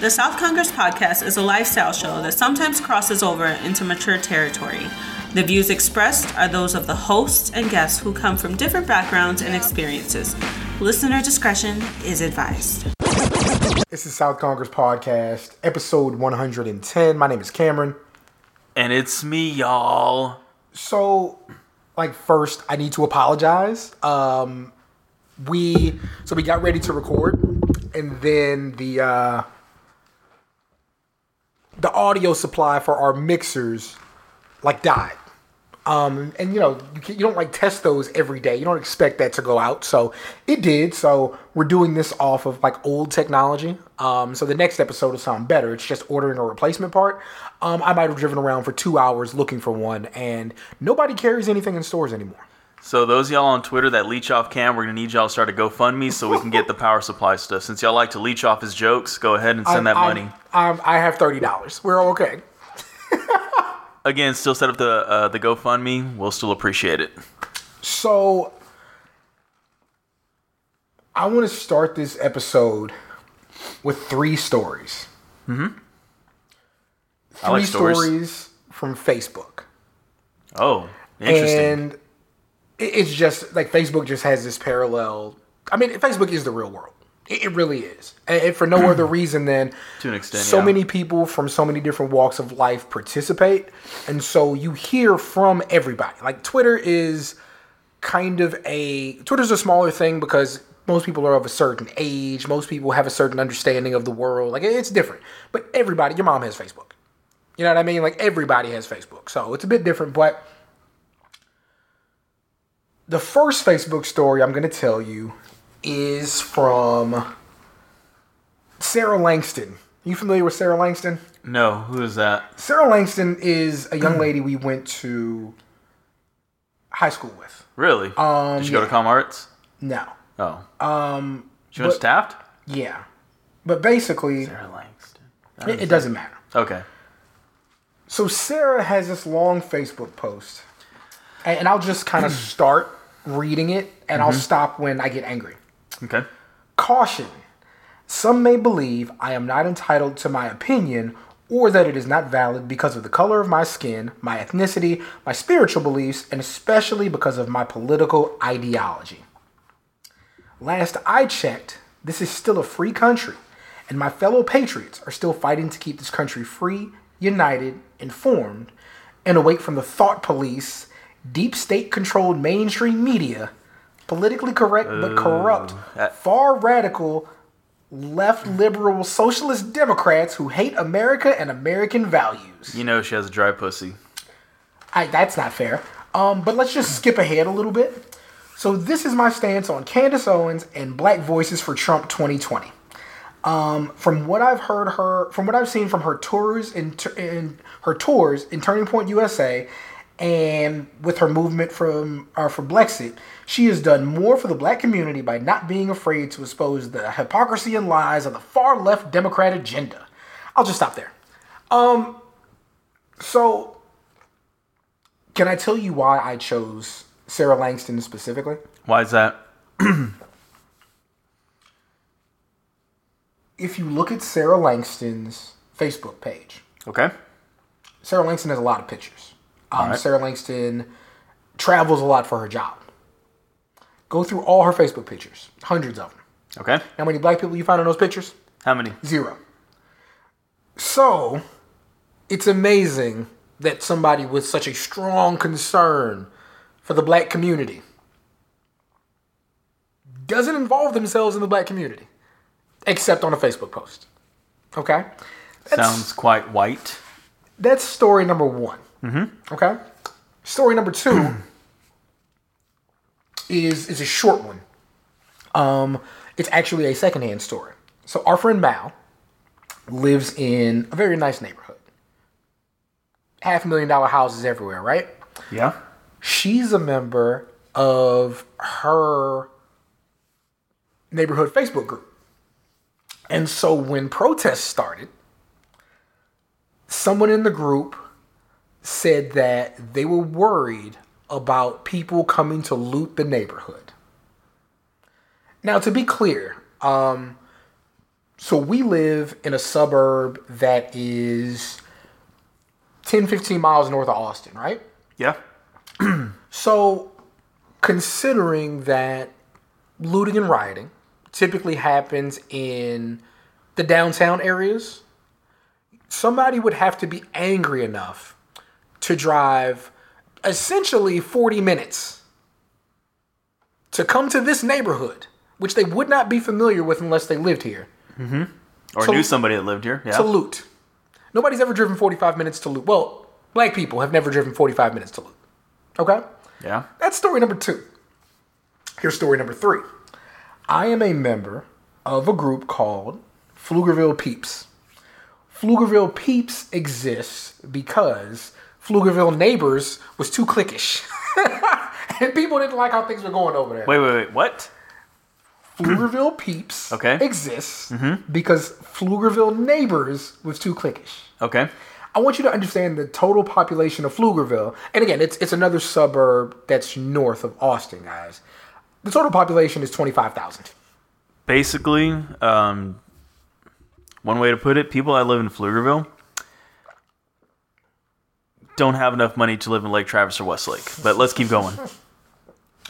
The South Congress podcast is a lifestyle show that sometimes crosses over into mature territory. The views expressed are those of the hosts and guests who come from different backgrounds and experiences. Listener discretion is advised. This is South Congress Podcast, episode 110. My name is Cameron. And it's me, y'all. So, like, first, I need to apologize. Um, we so we got ready to record, and then the uh, the audio supply for our mixers like died. Um, and you know you, can, you don't like test those every day. You don't expect that to go out, so it did. So we're doing this off of like old technology. Um, so the next episode will sound better. It's just ordering a replacement part. Um, I might have driven around for two hours looking for one, and nobody carries anything in stores anymore. So those y'all on Twitter that leech off Cam, we're gonna need y'all to start a GoFundMe so we can get the power supply stuff. Since y'all like to leech off his jokes, go ahead and send that I'm- money. I'm, I have thirty dollars. We're okay. Again, still set up the uh, the GoFundMe. We'll still appreciate it. So I want to start this episode with three stories. Mm-hmm. Three I like stories. stories from Facebook. Oh, interesting. And it's just like Facebook just has this parallel. I mean, Facebook is the real world. It it really is. And for no other reason than To an extent, so yeah. many people from so many different walks of life participate. And so you hear from everybody. Like Twitter is kind of a Twitter's a smaller thing because most people are of a certain age. Most people have a certain understanding of the world. Like it's different. But everybody, your mom has Facebook. You know what I mean? Like everybody has Facebook. So it's a bit different, but the first Facebook story I'm going to tell you is from Sarah Langston. You familiar with Sarah Langston? no, who is that? Sarah Langston is a young lady we went to high school with. Really? Um, Did you go to Com Arts? No. Oh. Um. She went to Taft. Yeah. But basically, Sarah Langston. it, it doesn't matter. Okay. So Sarah has this long Facebook post, and, and I'll just kind of start reading it, and I'll mm-hmm. stop when I get angry. Okay. Caution. Some may believe I am not entitled to my opinion or that it is not valid because of the color of my skin, my ethnicity, my spiritual beliefs, and especially because of my political ideology. Last I checked, this is still a free country, and my fellow patriots are still fighting to keep this country free, united, informed, and awake from the thought police, deep state controlled mainstream media, politically correct but corrupt, far radical, left liberal socialist Democrats who hate America and American values. You know she has a dry pussy. I, that's not fair. Um, but let's just skip ahead a little bit. So this is my stance on Candace Owens and Black Voices for Trump 2020. Um, from what I've heard her, from what I've seen from her tours in, in her tours in Turning Point USA, and with her movement from uh, for Brexit, she has done more for the Black community by not being afraid to expose the hypocrisy and lies of the far left Democrat agenda. I'll just stop there. Um, so can I tell you why I chose Sarah Langston specifically? Why is that? If you look at Sarah Langston's Facebook page, Okay. Sarah Langston has a lot of pictures. Um, Alright. Sarah Langston travels a lot for her job. Go through all her Facebook pictures, hundreds of them. Okay. How many black people you find in those pictures? How many? Zero. So, it's amazing that somebody with such a strong concern for the black community doesn't involve themselves in the black community, except on a Facebook post. Okay? That's, Sounds quite white. that's story number one. Mm-hmm. Okay? Story number two is, is a short one. Um, it's actually a secondhand story. So, our friend Mal lives in a very nice neighborhood. Half a million dollar houses everywhere, right? Yeah. She's a member of her neighborhood Facebook group. And so when protests started, someone in the group said that they were worried about people coming to loot the neighborhood. Now, to be clear, um, So we live in a suburb that is 10, 15 miles north of Austin, right? Yeah. So, considering that looting and rioting typically happens in the downtown areas, somebody would have to be angry enough to drive essentially 40 minutes to come to this neighborhood, which they would not be familiar with unless they lived here, mm-hmm. Or So- knew somebody that lived here. Yeah. to loot. Nobody's ever driven 45 minutes to loot. Well, black people have never driven 45 minutes to loot. Okay? yeah. That's story number two. Here's story number three. I am a member of a group called Pflugerville Peeps. Pflugerville Peeps exists because Pflugerville Neighbors was too cliquish. and people didn't like how things were going over there. Wait, wait, wait. What? Pflugerville Peeps Okay. exists because Pflugerville Neighbors was too cliquish. Okay. I want you to understand the total population of Pflugerville. And again, it's it's another suburb that's north of Austin, guys. The total population is 25,000. Basically, um, one way to put it, people that live in Pflugerville don't have enough money to live in Lake Travis or Westlake. But let's keep going.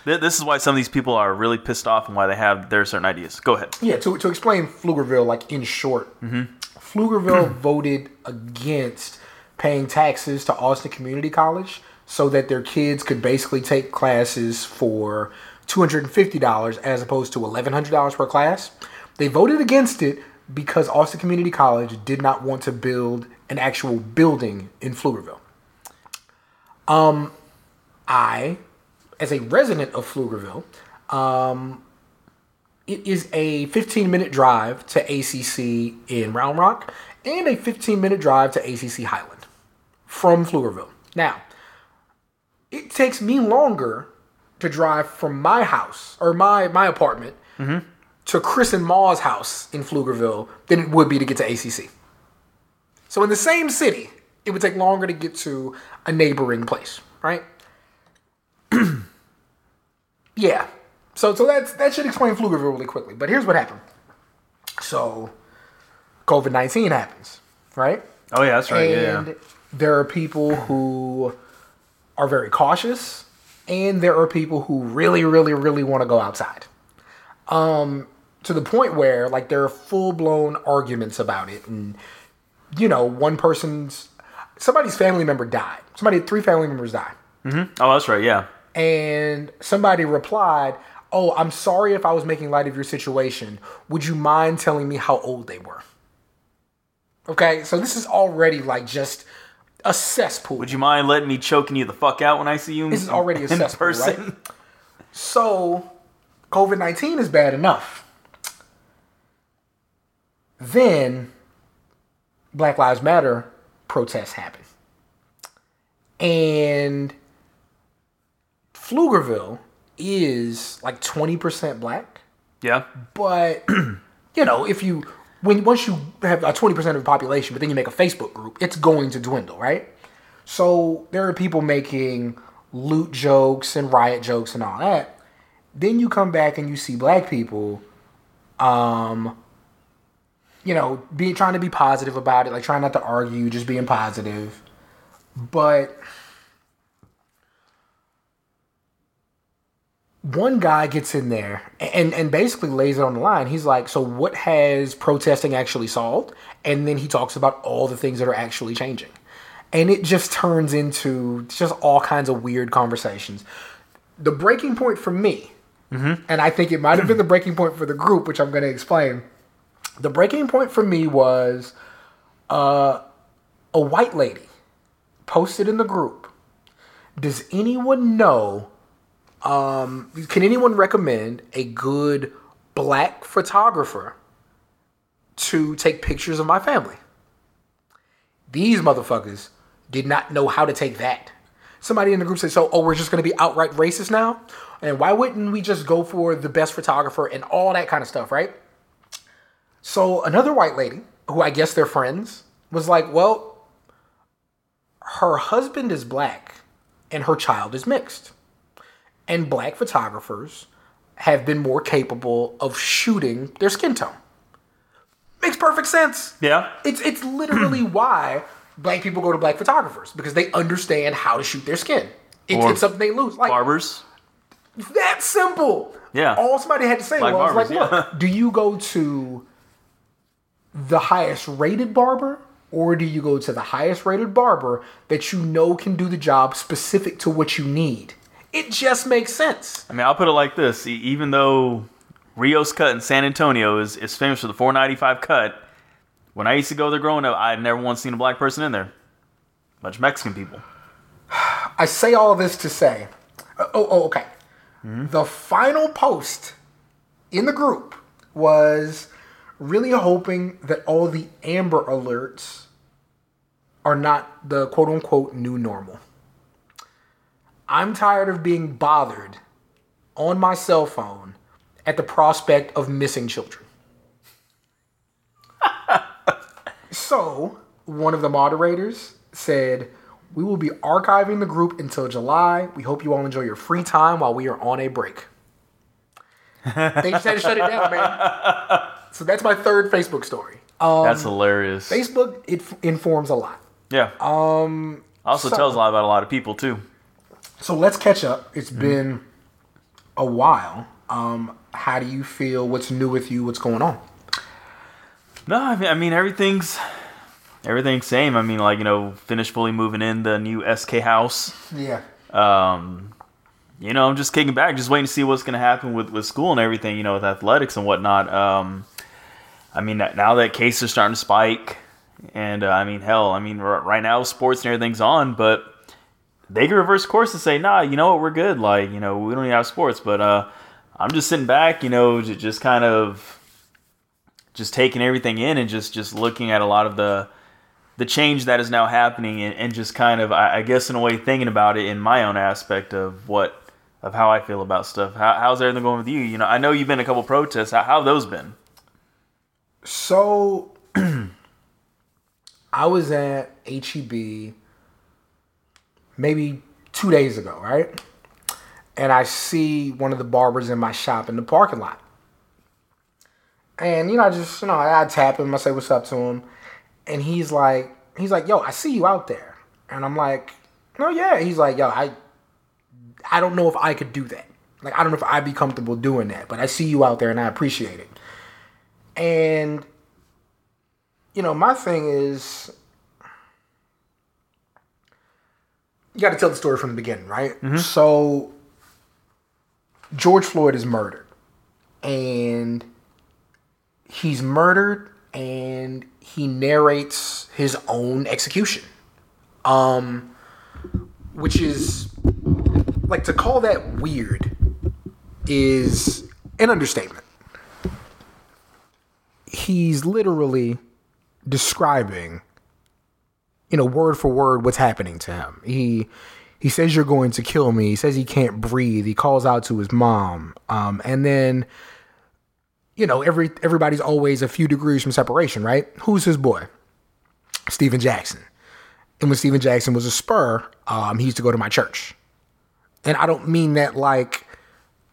This is why some of these people are really pissed off and why they have their certain ideas. Go ahead. Yeah, to, to explain Pflugerville, like in short, mm-hmm. Pflugerville voted against paying taxes to Austin Community College so that their kids could basically take classes for $250 as opposed to $1,100 per class. They voted against it because Austin Community College did not want to build an actual building in Pflugerville. Um, I, as a resident of Pflugerville, it is a 15 minute drive to ACC in Round Rock and a 15 minute drive to ACC Highland from Pflugerville. Now, it takes me longer to drive from my house or my, my apartment to Chris and Ma's house in Pflugerville than it would be to get to ACC. So, in the same city, it would take longer to get to a neighboring place, right? yeah. So so that's that should explain Pflugerville really quickly. But here's what happened. So COVID nineteen happens, right? Oh yeah, that's right. And yeah. there are people who are very cautious, and there are people who really, really, really want to go outside. Um, to the point where like there are full blown arguments about it, and you know, one person's somebody's family member died. Somebody, three family members died mm-hmm. Oh, that's right. Yeah. and somebody replied, "Oh, I'm sorry if I was making light of your situation. Would you mind telling me how old they were?" Okay, so this is already like just a cesspool. Would you mind letting me choking you the fuck out when I see you? This is already a cesspool, person? right? So, COVID 19 is bad enough. Then, Black Lives Matter protests happen. And Pflugerville is like 20% black. Yeah. But, you know, if you, when once you have a 20% of the population, but then you make a Facebook group, it's going to dwindle, right? So there are people making loot jokes and riot jokes and all that. Then you come back and you see black people, um, you know, be trying to be positive about it, like trying not to argue, just being positive. But one guy gets in there and and basically lays it on the line. He's like, "So what has protesting actually solved?" And then he talks about all the things that are actually changing. And it just turns into just all kinds of weird conversations. The breaking point for me, mm-hmm. and I think it might have been the breaking point for the group, which I'm going to explain. The breaking point for me was uh, a white lady posted in the group. Does anyone know um, can anyone recommend a good black photographer to take pictures of my family? These motherfuckers did not know how to take that. Somebody in the group said, "So, oh, we're just going to be outright racist now, and why wouldn't we just go for the best photographer and all that kind of stuff, right?" So another white lady, who I guess they're friends, was like, "Well, her husband is black, and her child is mixed." and black photographers have been more capable of shooting their skin tone. Makes perfect sense. Yeah. It's it's literally why black people go to black photographers because they understand how to shoot their skin. It's, it's something they lose. Like Barbers. that simple. Yeah. All somebody had to say Black was barbers, like, yeah. do you go to the highest rated barber or do you go to the highest rated barber that you know can do the job specific to what you need? It just makes sense. I mean, I'll put it like this: even though Rio's cut in San Antonio is, is famous for the 495 cut, when I used to go there growing up, I had never once seen a black person in there. Much Mexican people. I say all this to say, uh, oh, oh okay. The final post in the group was really hoping that all the Amber Alerts are not the quote unquote new normal. I'm tired of being bothered on my cell phone at the prospect of missing children. so, one of the moderators said, We will be archiving the group until July. We hope you all enjoy your free time while we are on a break. they to shut it down, man. So that's my third Facebook story. That's hilarious. Facebook it f- informs a lot. yeah. Um. Also so- tells a lot about a lot of people too. So let's catch up. It's been a while. Um, how do you feel? What's new with you? What's going on? No, I mean, I mean everything's everything's same. I mean, like you know, finished fully moving in the new SK house. Yeah. Um, you know, I'm just kicking back, just waiting to see what's going to happen with, with school and everything, you know, with athletics and whatnot. Um, I mean, now that cases are starting to spike, and uh, I mean, hell, I mean, right now sports and everything's on, but they can reverse course and say, nah, you know what, we're good. Like, you know, we don't even have sports, but uh, I'm just sitting back, you know, just kind of just taking everything in and just just looking at a lot of the the change that is now happening and, and just kind of I, I guess in a way thinking about it in my own aspect of what of how I feel about stuff. How, how's everything going with you? You know, I know you've been a couple protests. How, how have those been? So I was at HEB maybe two days ago, right? And I see one of the barbers in my shop in the parking lot. And you know, I just you know, I, tap him, I say what's up to him, and he's like, he's like, yo, I see you out there, and I'm like, no, yeah. He's like, yo, I, I don't know if I could do that. Like, I don't know if I'd be comfortable doing that, but I see you out there, and I appreciate it. And you know, my thing is you got to tell the story from the beginning, right? So George Floyd is murdered. And he's murdered and he narrates his own execution. Um which is like to call that weird is an understatement he's literally describing you know word for word what's happening to him. He he says you're going to kill me. He says he can't breathe. He calls out to his mom. Um, and then you know every everybody's always a few degrees from separation right? Who's his boy? Stephen Jackson. And when Stephen Jackson was a spur um, he used to go to my church. And I don't mean that like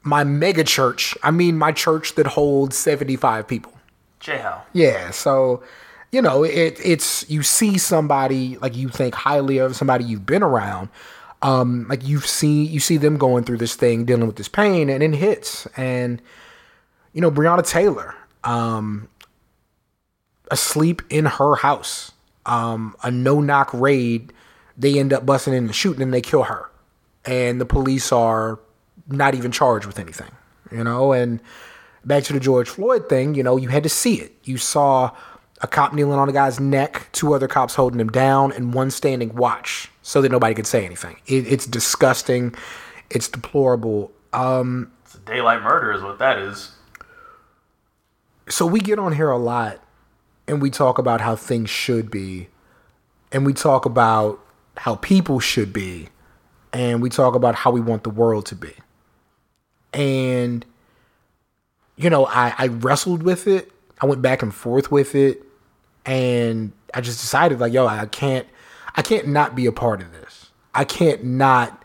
my mega church. I mean my church that holds 75 people J How. yeah, so you know, it it's you see somebody like you think highly of somebody you've been around. Um, like you've seen you see them going through this thing, dealing with this pain, and it hits. And you know, Breonna Taylor, um, asleep in her house, um, a no knock raid, they end up busting in and shooting, and they kill her, and the police are not even charged with anything. You know, and back to the George Floyd thing, you know, you had to see it. You saw a cop kneeling on a guy's neck, two other cops holding him down, and one standing watch so that nobody could say anything. It, it's disgusting. It's deplorable. Um, It's a daylight murder, is what that is. so we get on here a lot and we talk about how things should be, and we talk about how people should be, and we talk about how we want the world to be. And you know, I, I wrestled with it. I went back and forth with it, and I just decided like, yo, I can't, I can't not be a part of this. I can't not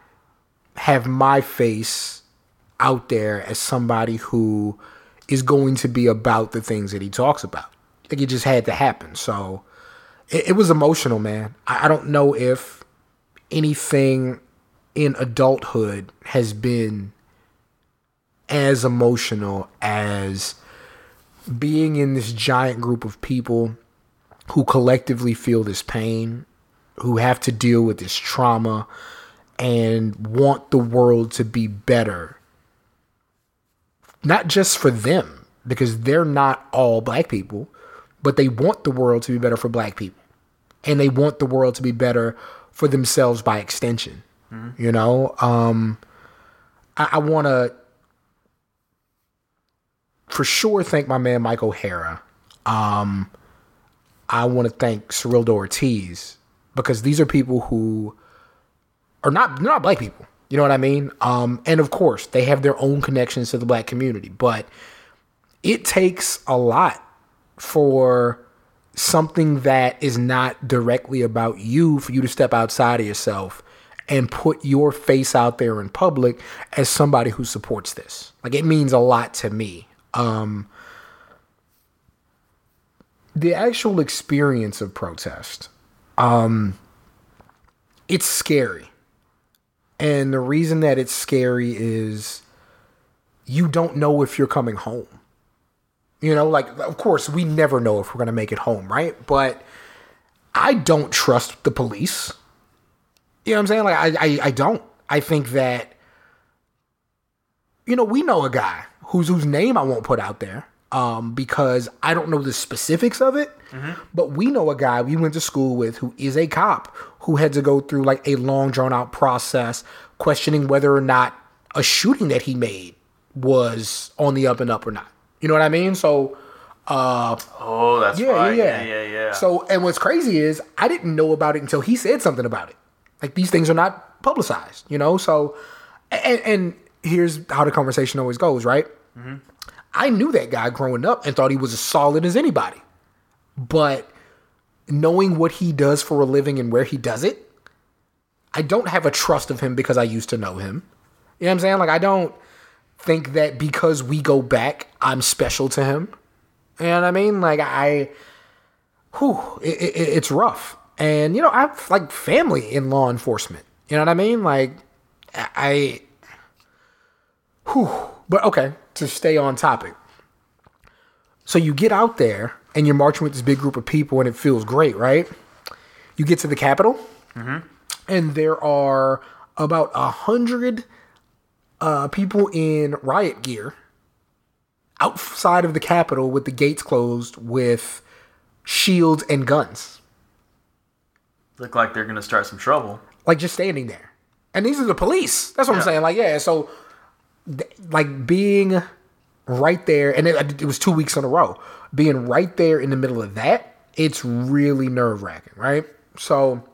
have my face out there as somebody who is going to be about the things that he talks about. like it just had to happen. So it, it was emotional, man. I, I don't know if anything in adulthood has been as emotional as being in this giant group of people who collectively feel this pain, who have to deal with this trauma, and want the world to be better. Not just for them, because they're not all black people, but they want the world to be better for black people. And they want the world to be better for themselves by extension. You know? Um, I, I want to for sure thank my man Mike O'Hara. Um, I want to thank Cyrildo Ortiz because these are people who are not not black people. You know what I mean? Um, and of course, they have their own connections to the black community, but it takes a lot for something that is not directly about you for you to step outside of yourself and put your face out there in public as somebody who supports this. Like it means a lot to me. Um, the actual experience of protest, um, it's scary. And the reason that it's scary is you don't know if you're coming home. You know, like, of course, we never know if we're going to make it home, right? But I don't trust the police. You know what I'm saying? Like, I, I, I don't. I think that, you know, we know a guy whose whose name I won't put out there um, because I don't know the specifics of it. But we know a guy we went to school with who is a cop who had to go through like a long drawn out process questioning whether or not a shooting that he made was on the up and up or not. You know what I mean? So uh Oh, that's yeah, right. yeah, yeah, yeah, yeah. So, and what's crazy is I didn't know about it until he said something about it. Like these things are not publicized, you know. So, and, and here's how the conversation always goes, right? I knew that guy growing up and thought he was as solid as anybody, but knowing what he does for a living and where he does it, I don't have a trust of him because I used to know him. You know what I'm saying? Like I don't think that because we go back, I'm special to him. You know what I mean? Like I, whew, it, it, it's rough. And you know, I have like family in law enforcement. You know what I mean? Like I, whew. But okay, to stay on topic. So you get out there and you're marching with this big group of people, and it feels great, right? You get to the Capitol, and there are about a hundred uh, people in riot gear outside of the Capitol with the gates closed with shields and guns, Look like they're gonna start some trouble. like just standing there. And these are the police. That's what I'm saying. Like, yeah, so like being right there, and it, it was two weeks in a row, being right there in the middle of that, it's really nerve wracking, right? So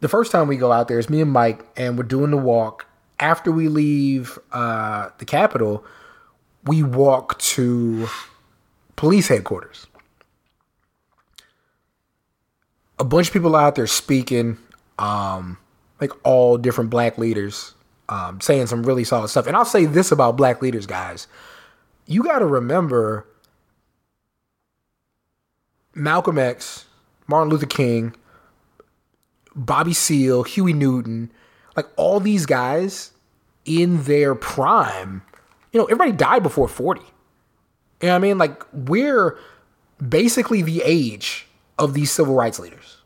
the first time we go out there is me and Mike, and we're doing the walk. After we leave uh, the Capitol, we walk to police headquarters. A bunch of people out there speaking, um, like all different black leaders, um, saying some really solid stuff. And I'll say this about black leaders, guys. You got to remember Malcolm X, Martin Luther King, Bobby Seale, Huey Newton, like all these guys in their prime, you know, everybody died before 40. You know what I mean? Like we're basically the age of these civil rights leaders.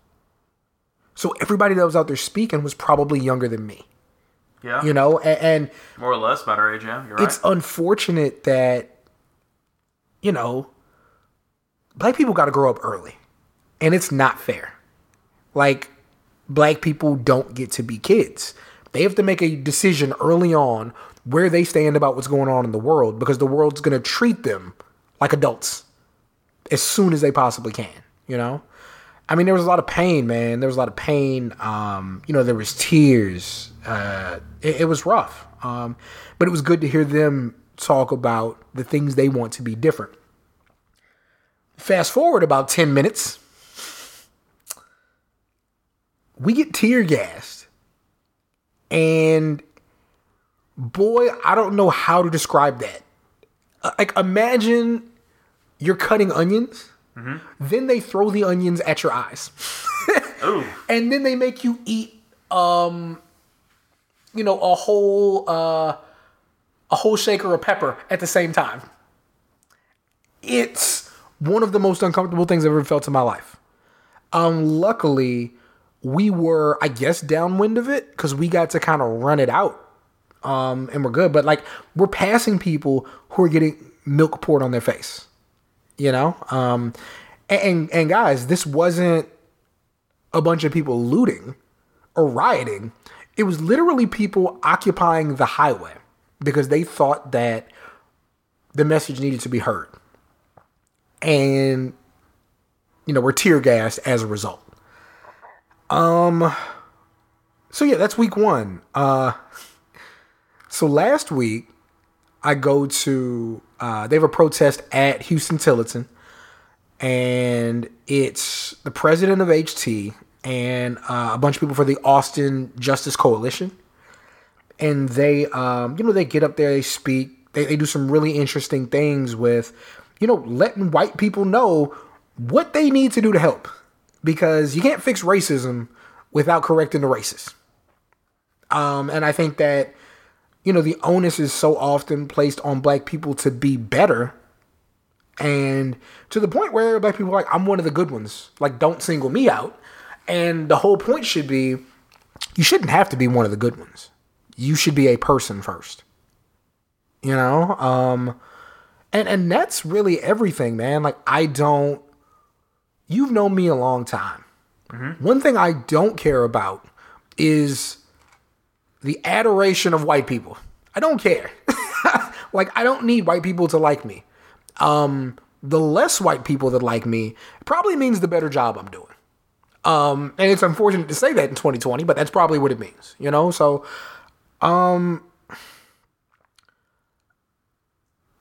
So everybody that was out there speaking was probably younger than me, Yeah. you know, and, and More or less about our age, yeah. You're it's right. unfortunate that you know black people got to grow up early and it's not fair like black people don't get to be kids they have to make a decision early on where they stand about what's going on in the world because the world's going to treat them like adults as soon as they possibly can you know i mean there was a lot of pain man. There was a lot of pain. Um, you know there was tears. Uh, it, it was rough. Um, but it was good to hear them talk about the things they want to be different. Fast forward about 10 minutes we get tear gassed. And boy i don't know how to describe that. Uh, like imagine you're cutting onions, then they throw the onions at your eyes. And then they make you eat um you know a whole uh a whole shaker of pepper at the same time. It's one of the most uncomfortable things i've ever felt in my life. Um luckily we were i guess downwind of it because we got to kind of run it out um and we're good. But like we're passing people who are getting milk poured on their face you know um and and, guys this wasn't a bunch of people looting or rioting. It was literally people occupying the highway because they thought that the message needed to be heard. And, you know, we're tear gassed as a result. Um, so yeah, that's week one. Uh, so last week, I go to, uh, they have a protest at Huston-Tillotson and it's the president of HT and uh, a bunch of people for the Austin Justice Coalition. And they, um, you know, they get up there, they speak, they, they do some really interesting things with, you know, letting white people know what they need to do to help. Because you can't fix racism without correcting the racists. Um, and I think that, you know, the onus is so often placed on black people to be better and to the point where black people are like, I'm one of the good ones. Like, don't single me out. And the whole point should be you shouldn't have to be one of the good ones. You should be a person first. You know? Um and and that's really everything, man. Like I don't you've known me a long time. One thing I don't care about is the adoration of white people. I don't care. like I don't need white people to like me um, the less white people that like me probably means the better job I'm doing. Um, and it's unfortunate to say that in 2020, but that's probably what it means, you know? So, um,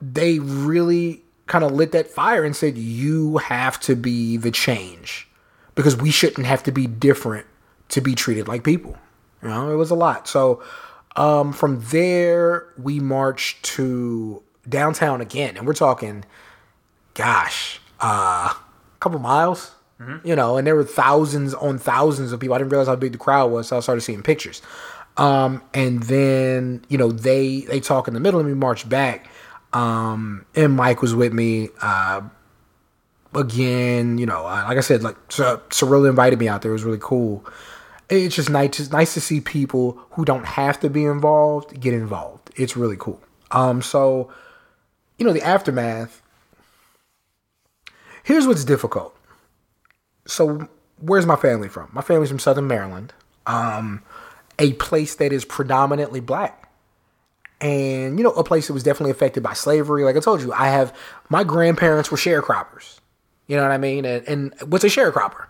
they really kind of lit that fire and said, you have to be the change because we shouldn't have to be different to be treated like people. You know, it was a lot. So, um, from there, we marched to downtown again, and we're talking, gosh, uh, a couple miles, you know, and there were thousands on thousands of people. I didn't realize how big the crowd was, so I started seeing pictures. Um, and then you know they they talk in the middle, and we marched back. Um, and Mike was with me. Uh, again, you know, uh, like I said, like Cy- Cyril invited me out there. It was really cool. It's just nice, it's nice to see people who don't have to be involved get involved. It's really cool. Um, so you know, the aftermath. Here's what's difficult. So, where's my family from? My family's from Southern Maryland, um, a place that is predominantly black. And, you know, a place that was definitely affected by slavery. Like I told you, I have my grandparents were sharecroppers. You know what I mean? And, and what's a sharecropper?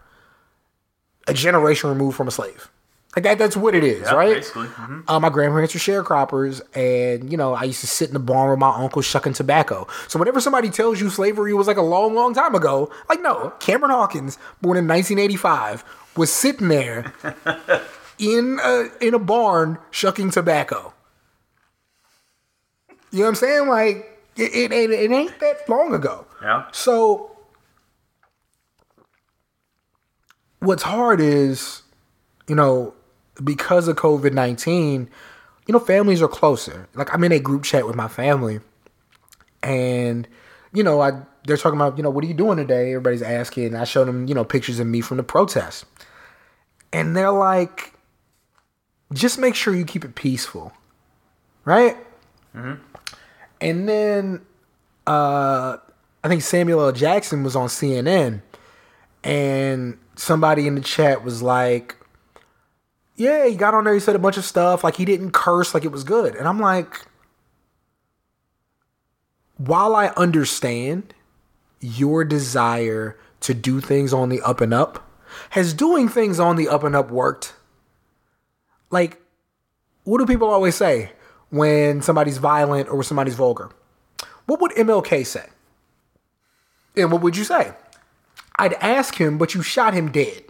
A generation removed from a slave. Like that, that's what it is, Yeah, right? basically. Mhm. Uh, my grandparents were sharecroppers, and you know, I used to sit in the barn with my uncle shucking tobacco. So whenever somebody tells you slavery was like a long, long time ago, like no, Cameron Hawkins, born in 1985, was sitting there in a in a barn shucking tobacco. You know what I'm saying? Like it, it, it, it ain't that long ago. Yeah. So what's hard is, you know, because of COVID nineteen, you know, families are closer. Like I'm in a group chat with my family, and you know, I they're talking about, you know, what are you doing today? Everybody's asking. I showed them, you know, pictures of me from the protest, and they're like, just make sure you keep it peaceful, right? And then uh, I think Samuel L. Jackson was on CNN, and somebody in the chat was like, "Yeah, he got on there. He said a bunch of stuff. Like he didn't curse. Like it was good." And I'm like, while I understand your desire to do things on the up and up, has doing things on the up and up worked? Like, what do people always say when somebody's violent or when somebody's vulgar? What would MLK say? And what would you say? I'd ask him, but you shot him dead.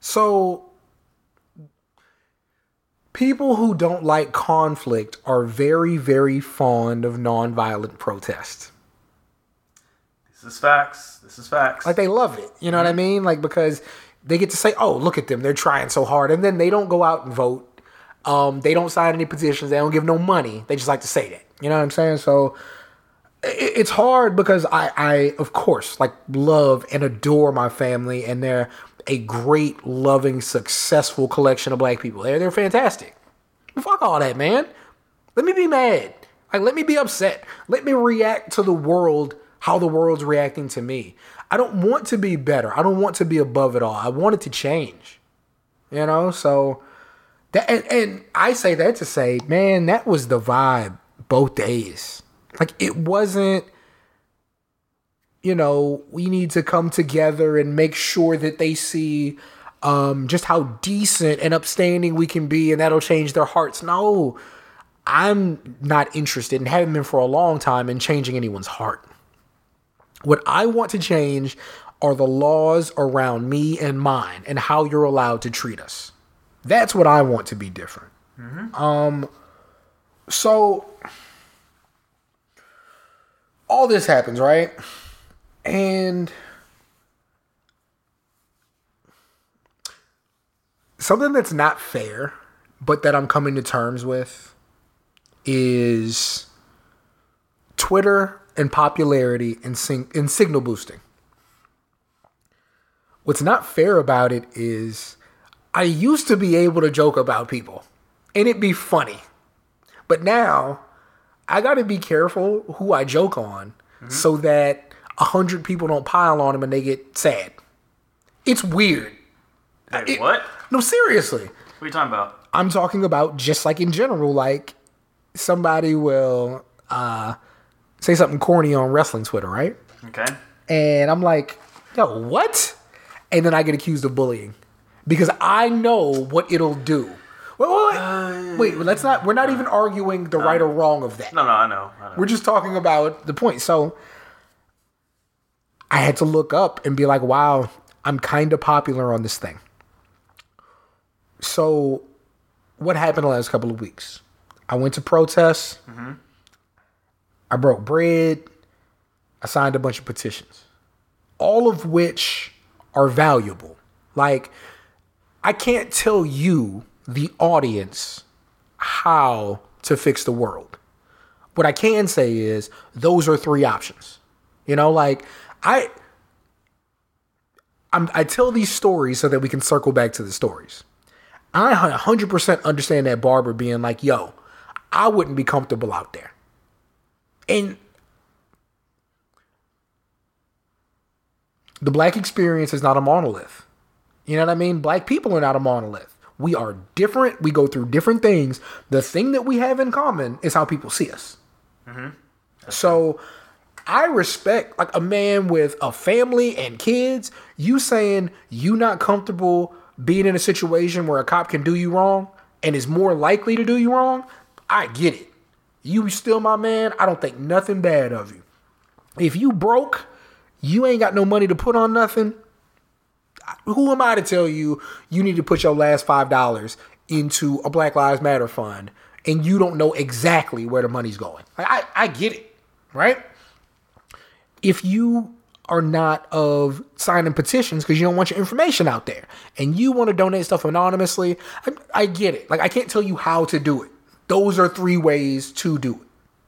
So, people who don't like conflict are very, very fond of nonviolent protest. This is facts. This is facts. Like they love it. You know what I mean? Like because they get to say, "Oh, look at them. They're trying so hard." And then they don't go out and vote. Um, they don't sign any petitions. They don't give no money. They just like to say that. You know what I'm saying? So it's hard because I, I of course like love and adore my family and they're a great loving successful collection of black people. They're, they're fantastic. Fuck all that man. Let me be mad. Like let me be upset. Let me react to the world how the world's reacting to me. I don't want to be better. I don't want to be above it all. I want it to change you know? So that and, and i say that to say man that was the vibe both days like it wasn't you know we need to come together and make sure that they see um just how decent and upstanding we can be and that'll change their hearts. No i'm not interested and haven't been for a long time in changing anyone's heart. What i want to change are the laws around me and mine and how you're allowed to treat us. That's what i want to be different. Um so all this happens, right? And something that's not fair, but that I'm coming to terms with is Twitter and popularity and, sing- and signal boosting. What's not fair about it is I used to be able to joke about people and it'd be funny. But now I got to be careful who I joke on so that a hundred people don't pile on them and they get sad. It's weird. Hey, it- what? No, seriously. What are you talking about? I'm talking about just like in general, like somebody will uh, say something corny on wrestling Twitter, right? Okay. And I'm like, yo, what? And then I get accused of bullying because I know what it'll do. Wait, wait, wait. Uh, wait let's not, we're not uh, even arguing the uh, right or wrong of that. No, no, I know. I know. We're just talking about the point. So I had to look up and be like, wow, I'm kind of popular on this thing. So what happened the last couple of weeks? I went to protests. Mm-hmm. I broke bread. I signed a bunch of petitions, all of which are valuable. Like, I can't tell you, the audience, how to fix the world. What I can say is those are three options. You know, like I I'm, I tell these stories so that we can circle back to the stories. I 100% understand that barber being like, "Yo, I wouldn't be comfortable out there." And the black experience is not a monolith. You know what I mean? Black people are not a monolith. We are different. We go through different things. The thing that we have in common is how people see us. Mm-hmm. So I respect like a man with a family and kids. You saying you not comfortable being in a situation where a cop can do you wrong and is more likely to do you wrong. I get it. You still my man. I don't think nothing bad of you. If you broke, you ain't got no money to put on nothing. Who am I to tell you you need to put your last five dollars into a Black Lives Matter fund and you don't know exactly where the money's going? Like, I, I get it, right? If you are not of signing petitions because you don't want your information out there and you want to donate stuff anonymously, I, I get it. Like, I can't tell you how to do it. Those are three ways to do it.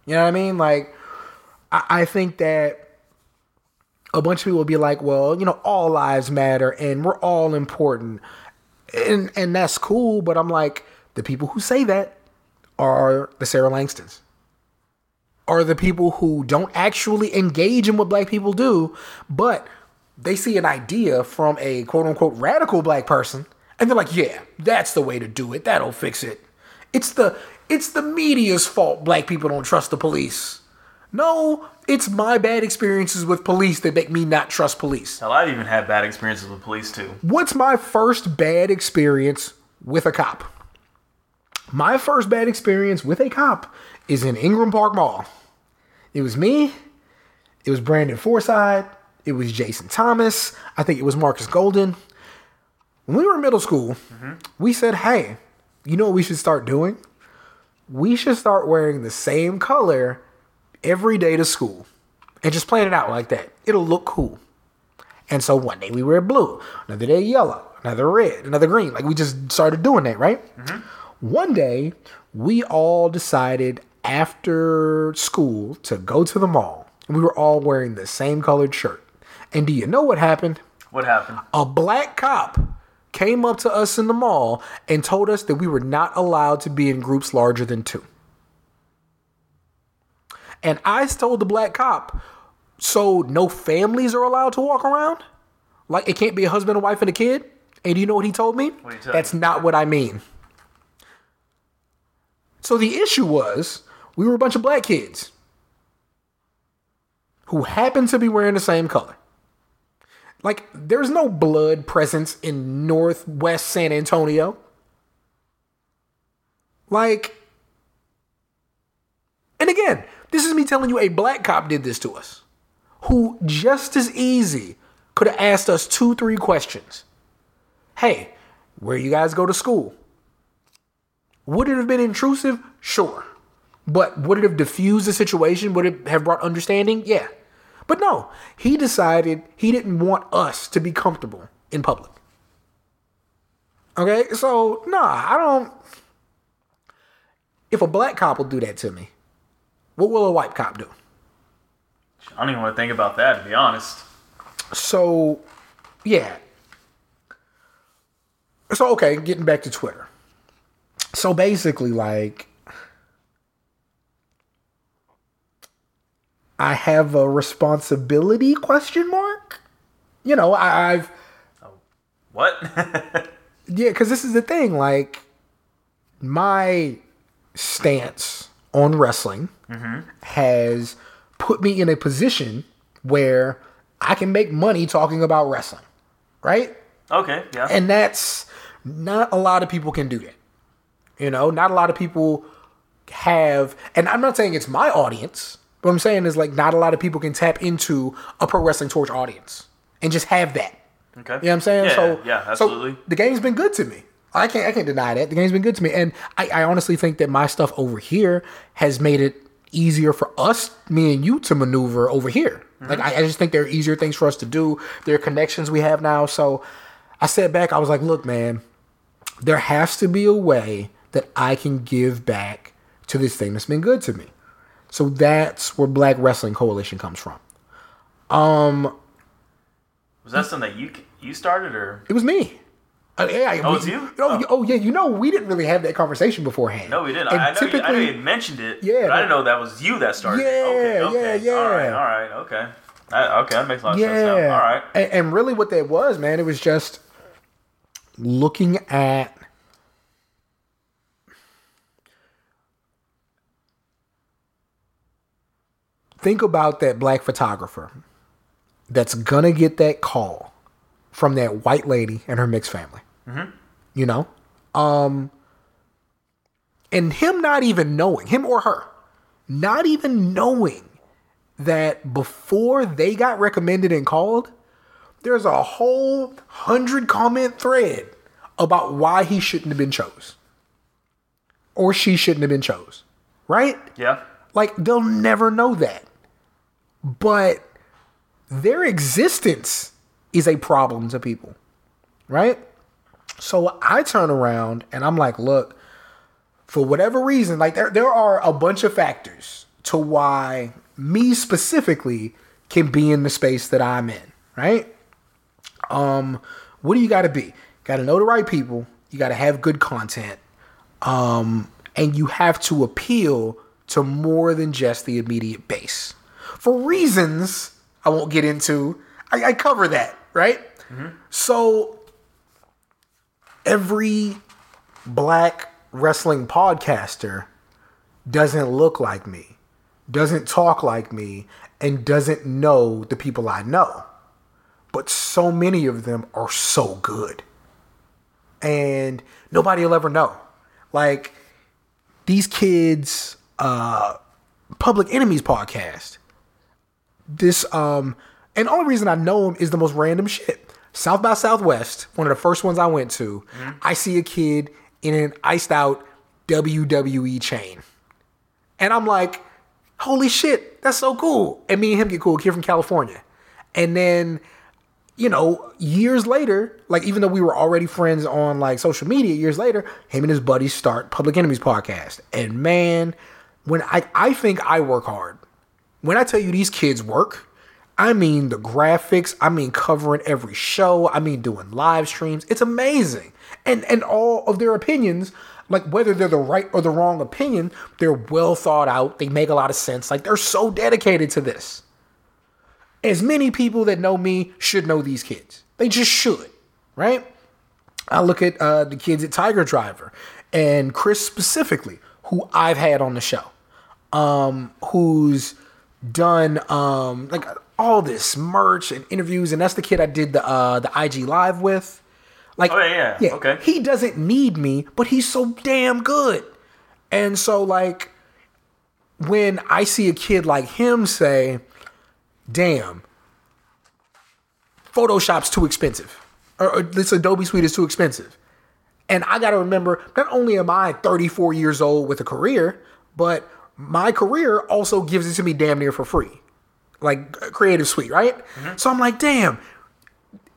You know what I mean? Like, I, I think that a bunch of people will be like, well, you know, all lives matter and we're all important. And and that's cool, but I'm like, the people who say that are the Sarah Langstons. Are the people who don't actually engage in what black people do, but they see an idea from a quote unquote radical black person and they're like, yeah, that's the way to do it. That'll fix it. It's the it's the media's fault black people don't trust the police. No, it's my bad experiences with police that make me not trust police. Hell, I've even had bad experiences with police too. What's my first bad experience with a cop? My first bad experience with a cop is in Ingram Park Mall. It was me, it was Brandon Forsythe, it was Jason Thomas, I think it was Marcus Golden. When we were in middle school, mm-hmm. we said, hey, you know what we should start doing? We should start wearing the same color every day to school and just plan it out like that. It'll look cool. And so one day we wear blue, another day yellow, another red, another green. Like we just started doing that, right? Mm-hmm. One day we all decided after school to go to the mall. And we were all wearing the same colored shirt. And do you know what happened? What happened? a black cop came up to us in the mall and told us that we were not allowed to be in groups larger than two. And I told the black cop, so no families are allowed to walk around? Like it can't be a husband, a wife, and a kid? And do you know what he told me? What'd he tell That's you? not what I mean. So the issue was we were a bunch of black kids who happened to be wearing the same color. Like, there's no blood presence in Northwest San Antonio. Like, and again, this is me telling you a black cop did this to us, who just as easy could have asked us two, three questions. Hey, where you guys go to school? Would it have been intrusive? Sure. But would it have diffused the situation? Would it have brought understanding? Yeah. But no, he decided he didn't want us to be comfortable in public. Okay, so nah, I don't. If a black cop will do that to me, what will a white cop do? I don't even want to think about that, to be honest. So, yeah. So, okay, getting back to Twitter. So basically, like, I have a responsibility question mark. You know, I, I've oh, What? yeah, because this is the thing. Like, my stance on wrestling mm-hmm. has put me in a position where I can make money talking about wrestling, right? okay, yeah. And that's not a lot of people can do that. You know, not a lot of people have, and I'm not saying it's my audience, but what I'm saying is like not a lot of people can tap into a pro wrestling torch audience and just have that. okay. You know what I'm saying? Yeah, so yeah, absolutely. So the game's been good to me. I can't I can't deny that. The game's been good to me. And I, I honestly think that my stuff over here has made it easier for us, me and you, to maneuver over here. Mm-hmm. Like I, I just think there are easier things for us to do. There are connections we have now. So I sat back, I was like, look, man, there has to be a way that I can give back to this thing that's been good to me. So that's where Black Wrestling Coalition comes from. Um Was that something that you you started or? It was me. Uh, yeah, Oh, we- it's you? Oh, oh, yeah. You know, we didn't really have that conversation beforehand. No, we didn't. And I, I, know you, I know typically- you mentioned it. Yeah, But I didn't know that was you that started. it. Yeah, okay, okay. yeah, All right, yeah. all right, okay. I, okay, that makes a lot of sense Yeah. now. All right. And, and really, what that was, man, it was just looking at. Think about that black photographer that's gonna get that call from that white lady and her mixed family. You know? Um and him not even knowing, him or her, not even knowing that before they got recommended and called, there's a whole hundred comment thread about why he shouldn't have been chose. Or she shouldn't have been chose. Right? Yeah. Like they'll never know that. But their existence is a problem to people. Right? So I turn around and I'm like, look, for whatever reason, like there there are a bunch of factors to why me specifically can be in the space that I'm in, right? Um, what do you gotta be? Gotta know the right people, you gotta have good content, um, and you have to appeal to more than just the immediate base. For reasons I won't get into, I, I cover that, right? So every black wrestling podcaster doesn't look like me, doesn't talk like me, and doesn't know the people I know. But so many of them are so good. And nobody will ever know. Like these kids, uh, Public Enemies podcast. This um and the only reason I know him is the most random shit. South by Southwest, one of the first ones I went to, mm-hmm. I see a kid in an iced out WWE chain. And I'm like, holy shit, that's so cool. And me and him get cool, kid from California. And then, you know, years later, like even though we were already friends on like social media, years later, him and his buddies start Public Enemies podcast. And man, when I I think I work hard. When I tell you these kids work, I mean the graphics, I mean covering every show, I mean doing live streams. It's amazing. And and all of their opinions, like whether they're the right or the wrong opinion, they're well thought out. They make a lot of sense. Like they're so dedicated to this. As many people that know me should know these kids. They just should, right? I look at uh, the kids at Tiger Driver and Chris specifically, who I've had on the show, um, who's done um, like all this merch and interviews, and that's the kid I did the uh, the IG live with. Like, Oh, yeah, yeah. Okay. He doesn't need me, but he's so damn good. And so, like, when I see a kid like him say, "Damn, Photoshop's too expensive," or, or this Adobe Suite is too expensive, and I got to remember, not only am I 34 years old with a career, but my career also gives it to me damn near for free. Like Creative Suite, right? So I'm like, damn,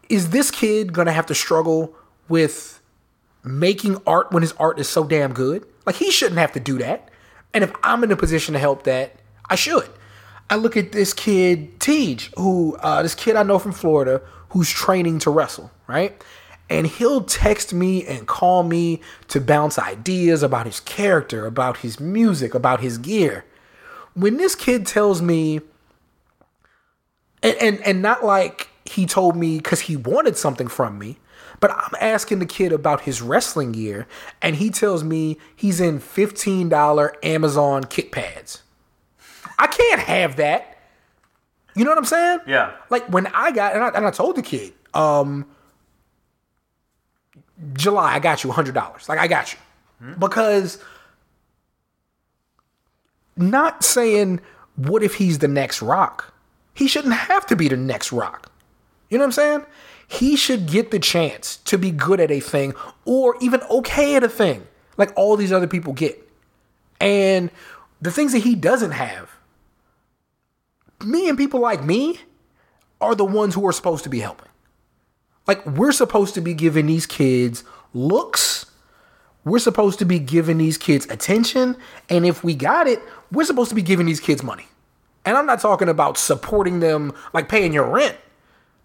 is this kid to have to struggle with making art when his art is so damn good? Like, he shouldn't have to do that. And if I'm in a position to help that, I should. I look at this kid, Tej, who, uh, this kid I know from Florida, who's training to wrestle, right? And he'll text me and call me to bounce ideas about his character, about his music, about his gear. When this kid tells me, and and, and not like he told me because he wanted something from me, but I'm asking the kid about his wrestling gear, and he tells me he's in $15 Amazon kick pads. I can't have that. You know what I'm saying? Yeah. Like when I got and I, and I told the kid, um, July, I got you hundred dollars. Like I got you because not saying what if he's the next rock. He shouldn't have to be the next rock. You know what I'm saying? He should get the chance to be good at a thing or even okay at a thing like all these other people get. And the things that he doesn't have, me and people like me are the ones who are supposed to be helping. Like we're supposed to be giving these kids looks. We're supposed to be giving these kids attention. And if we got it, we're supposed to be giving these kids money. And I'm not talking about supporting them like paying your rent.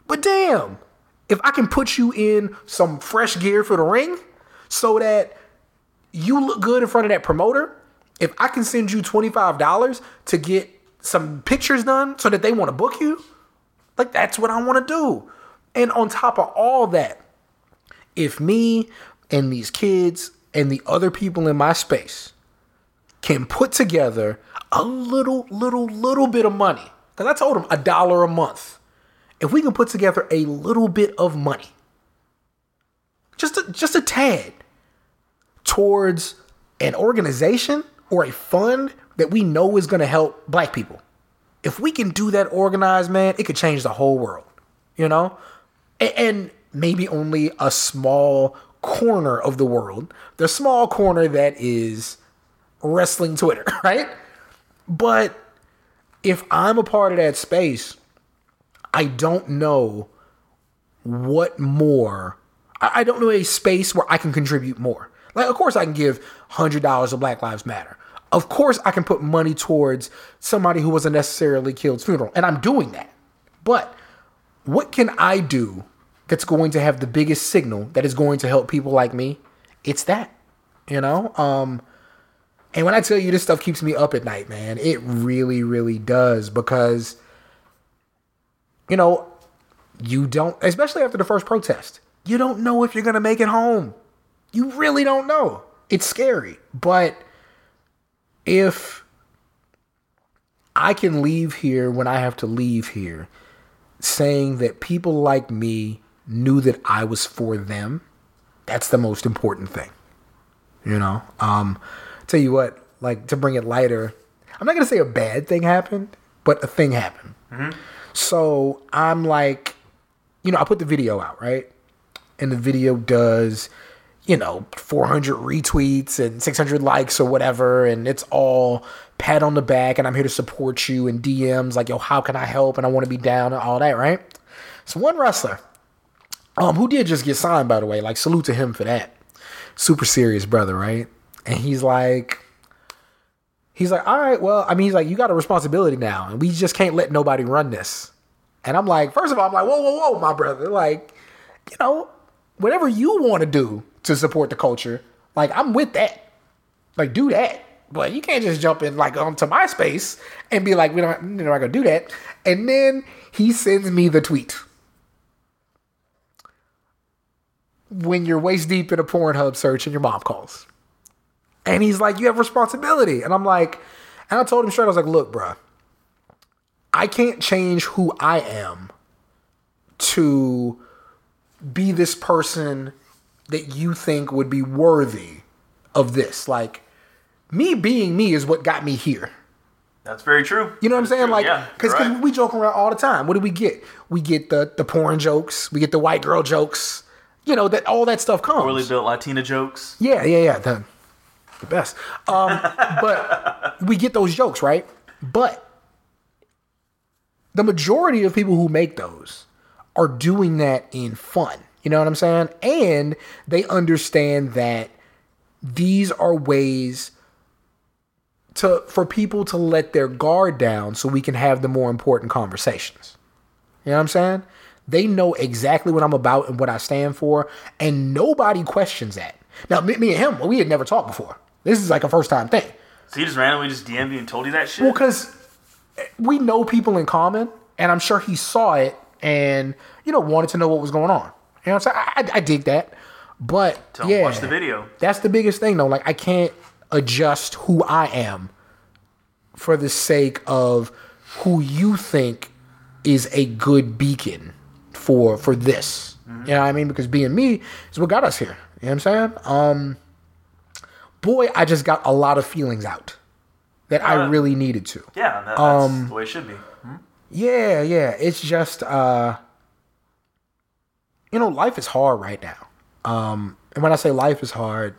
But damn, if I can put you in some fresh gear for the ring so that you look good in front of that promoter, if I can send you $25 to get some pictures done so that they want to book you, like that's what I want to do. And on top of all that, if me and these kids and the other people in my space can put together a little, little, little bit of money, because I told him a dollar a month. If we can put together a little bit of money, just a, just a tad, towards an organization or a fund that we know is going to help black people. If we can do that organized, man, it could change the whole world, you know? And maybe only a small corner of the world, the small corner that is wrestling Twitter, right? But if I'm a part of that space, I don't know what more. I don't know a space where I can contribute more. Like, of course, I can give hundred dollars to Black Lives Matter. Of course, I can put money towards somebody who wasn't necessarily killed's funeral, and I'm doing that. But what can I do that's going to have the biggest signal that is going to help people like me? It's that, you know. Um, and when I tell you this stuff keeps me up at night, man, it really, really does because you know, you don't, especially after the first protest, you don't know if you're going to make it home. You really don't know. It's scary. But if I can leave here when I have to leave here saying that people like me knew that I was for them, that's the most important thing. You know? Um, tell you what, like to bring it lighter, I'm not to say a bad thing happened, but a thing happened. So I'm like, you know, I put the video out, right? And the video does, you know, 400 retweets and 600 likes or whatever, and it's all pat on the back, and I'm here to support you and DMs like, yo, how can I help? And I want to be down and all that, right? So one wrestler, um, who did just get signed, by the way, like salute to him for that. Super serious brother, right? And he's like, he's like, all right, well, I mean, he's like, you got a responsibility now, and we just can't let nobody run this. And I'm like, first of all, I'm like, whoa, whoa, whoa, my brother, like, you know, whatever you want to do to support the culture, like, I'm with that. Like, do that. But you can't just jump in like onto my space and be like, we don't, you're not gonna do that. And then he sends me the tweet. When you're waist deep in a Pornhub search and your mom calls. And he's like, you have responsibility. And I'm like, and I told him straight, I was like, look, bruh, I can't change who I am to be this person that you think would be worthy of this. Like, me being me is what got me here. That's very true. You know what I'm saying? True, Like, yeah, because you're right. we joke around all the time. What do we get? We get the the porn jokes. We get the white girl jokes. You know that all that stuff comes. poorly built Latina jokes. Yeah, yeah, yeah. The, the best. Um, but we get those jokes, right? But the majority of people who make those are doing that in fun. You know what I'm saying? And they understand that these are ways to for people to let their guard down so we can have the more important conversations. You know what I'm saying? They know exactly what I'm about and what I stand for, and nobody questions that. Now, me, me and him, we had never talked before. This is like a first time thing. So he just randomly just DM'd you and told you that shit. Well, because we know people in common, and I'm sure he saw it and you know wanted to know what was going on. You know what I'm saying? I, I, I dig that, but Tell yeah, watch the video. That's the biggest thing, though. Like I can't adjust who I am for the sake of who you think is a good beacon for for this. Mm-hmm. You know what I mean? Because being me is what got us here. You know what I'm saying? Um, boy, I just got a lot of feelings out that I Uh, really needed to. Yeah, that, that's Um, the way it should be. Yeah, yeah. It's just uh you know, life is hard right now. Um and when I say life is hard,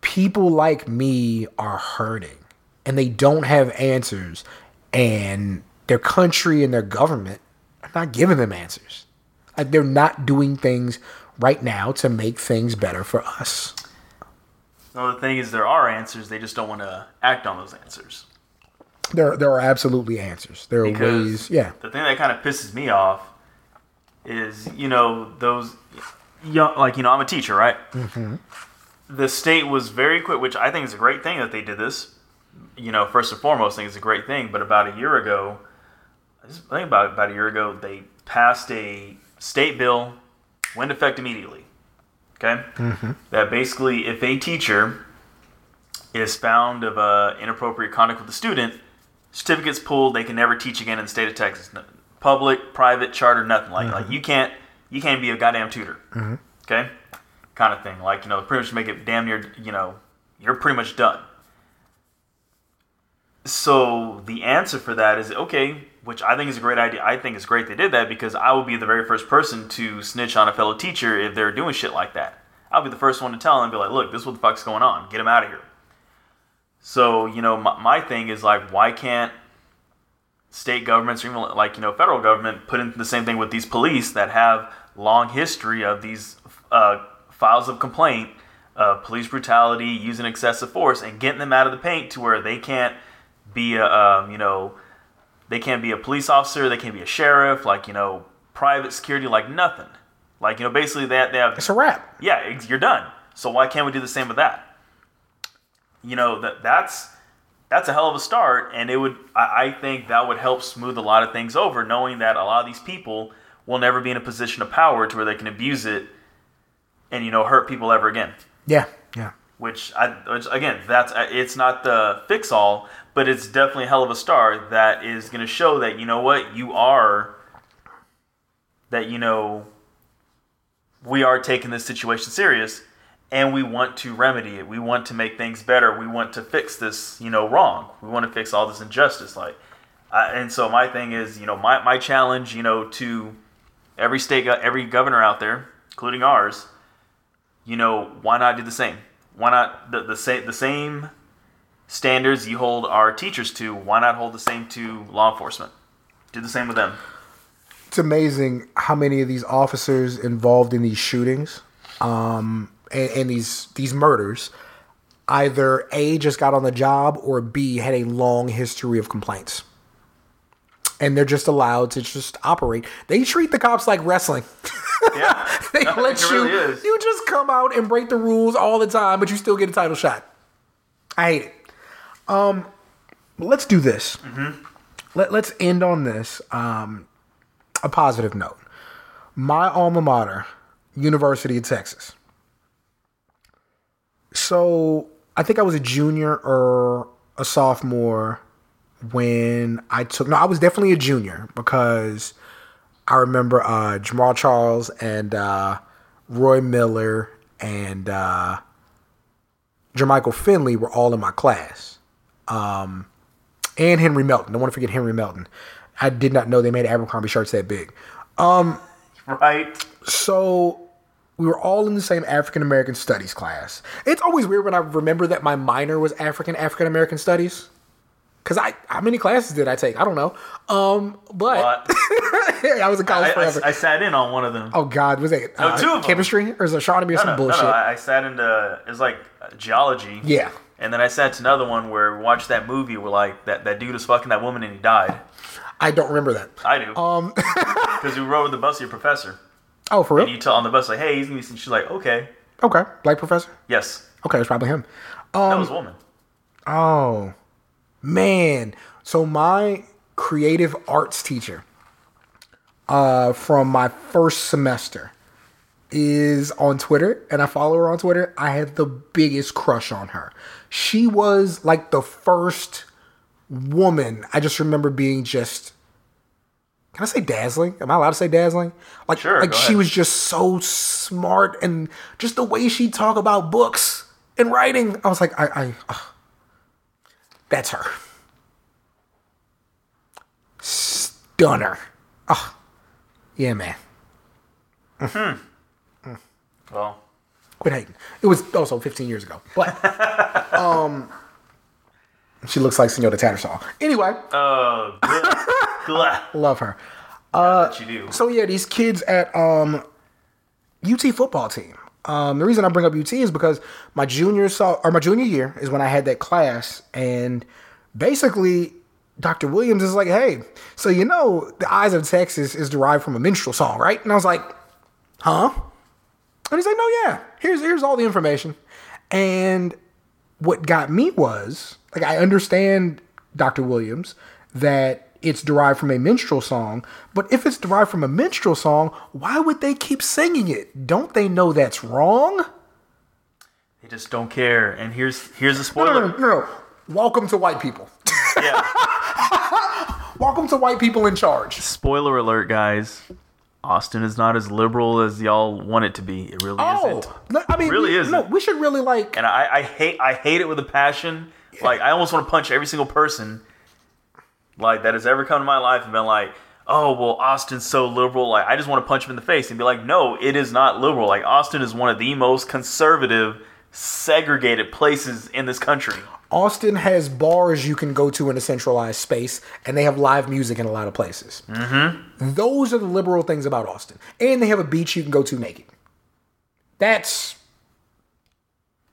people like me are hurting and they don't have answers and their country and their government are not giving them answers. Like they're not doing things right now to make things better for us. No, the thing is, there are answers. They just don't want to act on those answers. There there are absolutely answers. There are Because ways, yeah. the thing that kind of pisses me off is, you know, those young, like, you know, I'm a teacher, right? Mm-hmm. The state was very quick, which I think is a great thing that they did this. You know, first and foremost, I think it's a great thing. But about a year ago, I think about about a year ago, they passed a state bill, went effect immediately. Okay, that basically, if a teacher is found of uh, inappropriate conduct with a student, certificates pulled, they can never teach again in the state of Texas. No- Public, private, charter, nothing like like you can't you can't be a goddamn tutor. Okay, kind of thing. Like you know, pretty much make it damn near you know you're pretty much done. So the answer for that is okay, which I think is a great idea. I think it's great they did that because I would be the very first person to snitch on a fellow teacher if they're doing shit like that. I'll be the first one to tell them and be like, look, this is what the fuck's going on. Get them out of here. So, you know, my, my thing is like, why can't state governments or even like, you know, federal government put in the same thing with these police that have long history of these uh, files of complaint police brutality, using excessive force, and getting them out of the paint to where they can't be a, um, you know, they can't be a police officer, they can't be a sheriff, like, you know, private security, like nothing. Like, you know, basically they, they have It's a wrap. yeah, you're done. So why can't we do the same with that? You know that that's that's a hell of a start, and it would I, I think that would help smooth a lot of things over, knowing that a lot of these people will never be in a position of power to where they can abuse it and you know hurt people ever again. Yeah, yeah. Which I which again that's uh, it's not the fix all, but it's definitely a hell of a start that is going to show that you know what you are that you know we are taking this situation serious and we want to remedy it. We want to make things better. We want to fix this, you know, wrong. We want to fix all this injustice like and so my thing is, you know, my, my challenge, you know, to every state, every governor out there, including ours, you know, why not do the same? Why not the the same the same standards you hold our teachers to? Why not hold the same to law enforcement? Do the same with them. It's amazing how many of these officers involved in these shootings, um, and, and these these murders, either a just got on the job or b had a long history of complaints, and they're just allowed to just operate. They treat the cops like wrestling. Yeah, they No, let you really you just come out and break the rules all the time, but you still get a title shot. I hate it. Um, let's do this. Mm-hmm. Let Let's end on this. Um, a positive note. My alma mater, University of Texas. So I think I was a junior or a sophomore when I took. No, I was definitely a junior because I remember uh, Jamaal Charles and uh, Roy Miller and uh, Jermichael Finley were all in my class. Um, and Henry Melton. Don't want to forget Henry Melton. I did not know they made Abercrombie shirts that big. Um, right. So we were all in the same African American studies class. It's always weird when I remember that my minor was African African American studies. Cause I how many classes did I take? I don't know. Um, but I was in college I, forever. I, I sat in on one of them. oh God, was it uh, two of them. chemistry or is it astronomy or no, some no, no, bullshit? no, I, sat into it was like uh, geology. yeah, And then I sat to another one where we watched that movie where like that, that dude was fucking that woman and he died. I don't remember that. I do. Um, Because we rode with the bus with your professor. oh for real? And you tell on the bus like, hey, he's gonna be she's like, okay. Okay, black professor. Yes. Okay, it's probably him. that was a woman. Oh, man. So my creative arts teacher uh, from my first semester is on Twitter, and I follow her on Twitter. I had the biggest crush on her. She was like the first woman. I just remember being just. Can I say dazzling? Am I allowed to say dazzling? Like, Sure, like she was just so smart, and just the way she talk about books and writing. I was like, I, I, ugh. that's her. Stunner. Oh, yeah, man. Mhm. Well, Quit hating. It was also 15 years ago, but um, she looks like Senora Tattersall. Anyway, uh, love her. that you do. So yeah, these kids at um UT football team. Um, the reason I bring up UT is because my junior saw or my junior year is when I had that class, and basically Dr. Williams is like, "Hey, so you know the Eyes of Texas is derived from a minstrel song, right?" And I was like, "Huh?" And he's like, "No, yeah. Here's here's all the information." And what got me was like I understand Dr. Williams that it's derived from a minstrel song, but if it's derived from a minstrel song, why would they keep singing it? Don't they know that's wrong? They just don't care. And here's here's a No, no, spoiler. no, no. no. Welcome to white people. Yeah. Welcome to white people in charge. Spoiler alert, guys. Austin is not as liberal as y'all want it to be. It really Oh, isn't. no, I mean, it Really isn't. no, we should really like. And I, I hate I hate it with a passion. Like I almost want to punch every single person like that has ever come to my life and been like, oh well Austin's so liberal. Like I just want to punch him in the face and be like, no, it is not liberal. Like Austin is one of the most conservative, segregated places in this country. Austin has bars you can go to in a centralized space, and they have live music in a lot of places. Mm-hmm. Those are the liberal things about Austin. And they have a beach you can go to naked. That's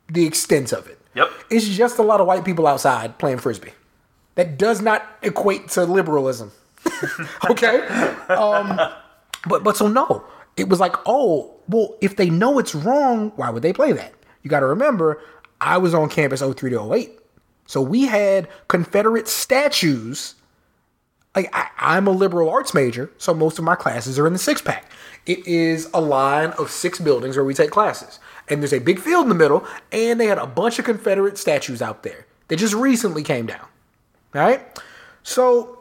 the extent of it. Yep. It's just a lot of white people outside playing frisbee. That does not equate to liberalism. okay? Um, but but so no. It was like, oh, well, if they know it's wrong, why would they play that? You got to remember, I was on campus 03 to 08. So we had Confederate statues. Like I, I'm a liberal arts major, so most of my classes are in the six pack. It is a line of six buildings where we take classes, and there's a big field in the middle, and they had a bunch of Confederate statues out there that just recently came down. All right, so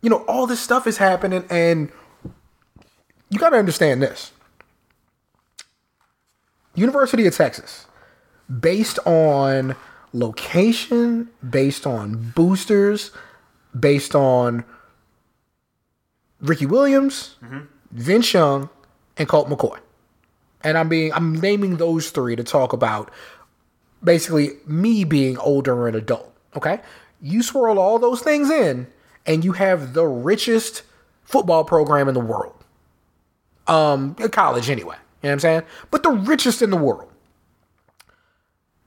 you know all this stuff is happening, and you got to understand this. University of Texas, based on location, based on boosters, based on Ricky Williams, Vince Young, and Colt McCoy. And I'm being I'm naming those three to talk about basically me being older and adult. Okay? You swirl all those things in, and you have the richest football program in the world. Um, college anyway. You know what I'm saying? But the richest in the world.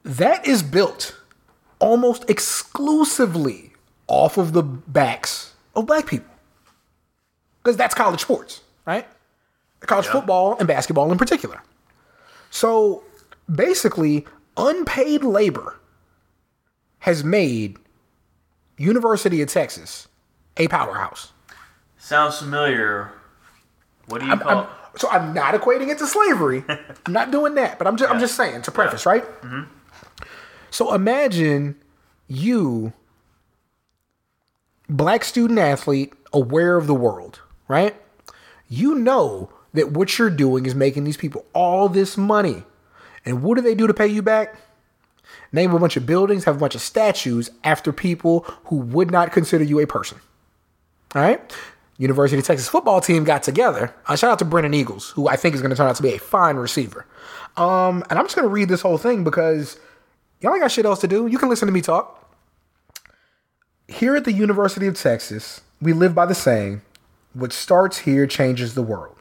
That is built almost exclusively off of the backs of black people. Because that's college sports, right? College football and basketball in particular. So basically, unpaid labor has made University of Texas a powerhouse. Sounds familiar. What do you I'm- call? I'm- so I'm not equating it to slavery. I'm not doing that, but I'm just I'm just saying to preface, right? Mm-hmm. So imagine you, black student athlete, aware of the world, right? You know that what you're doing is making these people all this money. And what do they do to pay you back? Name a bunch of buildings, have a bunch of statues after people who would not consider you a person. All right. University of Texas football team got together. Uh, shout out to Brennan Eagles, who I think is going to turn out to be a fine receiver. Um, and I'm just going to read this whole thing because y'all ain't got shit else to do. You can listen to me talk. Here at the University of Texas, we live by the saying, what starts here changes the world.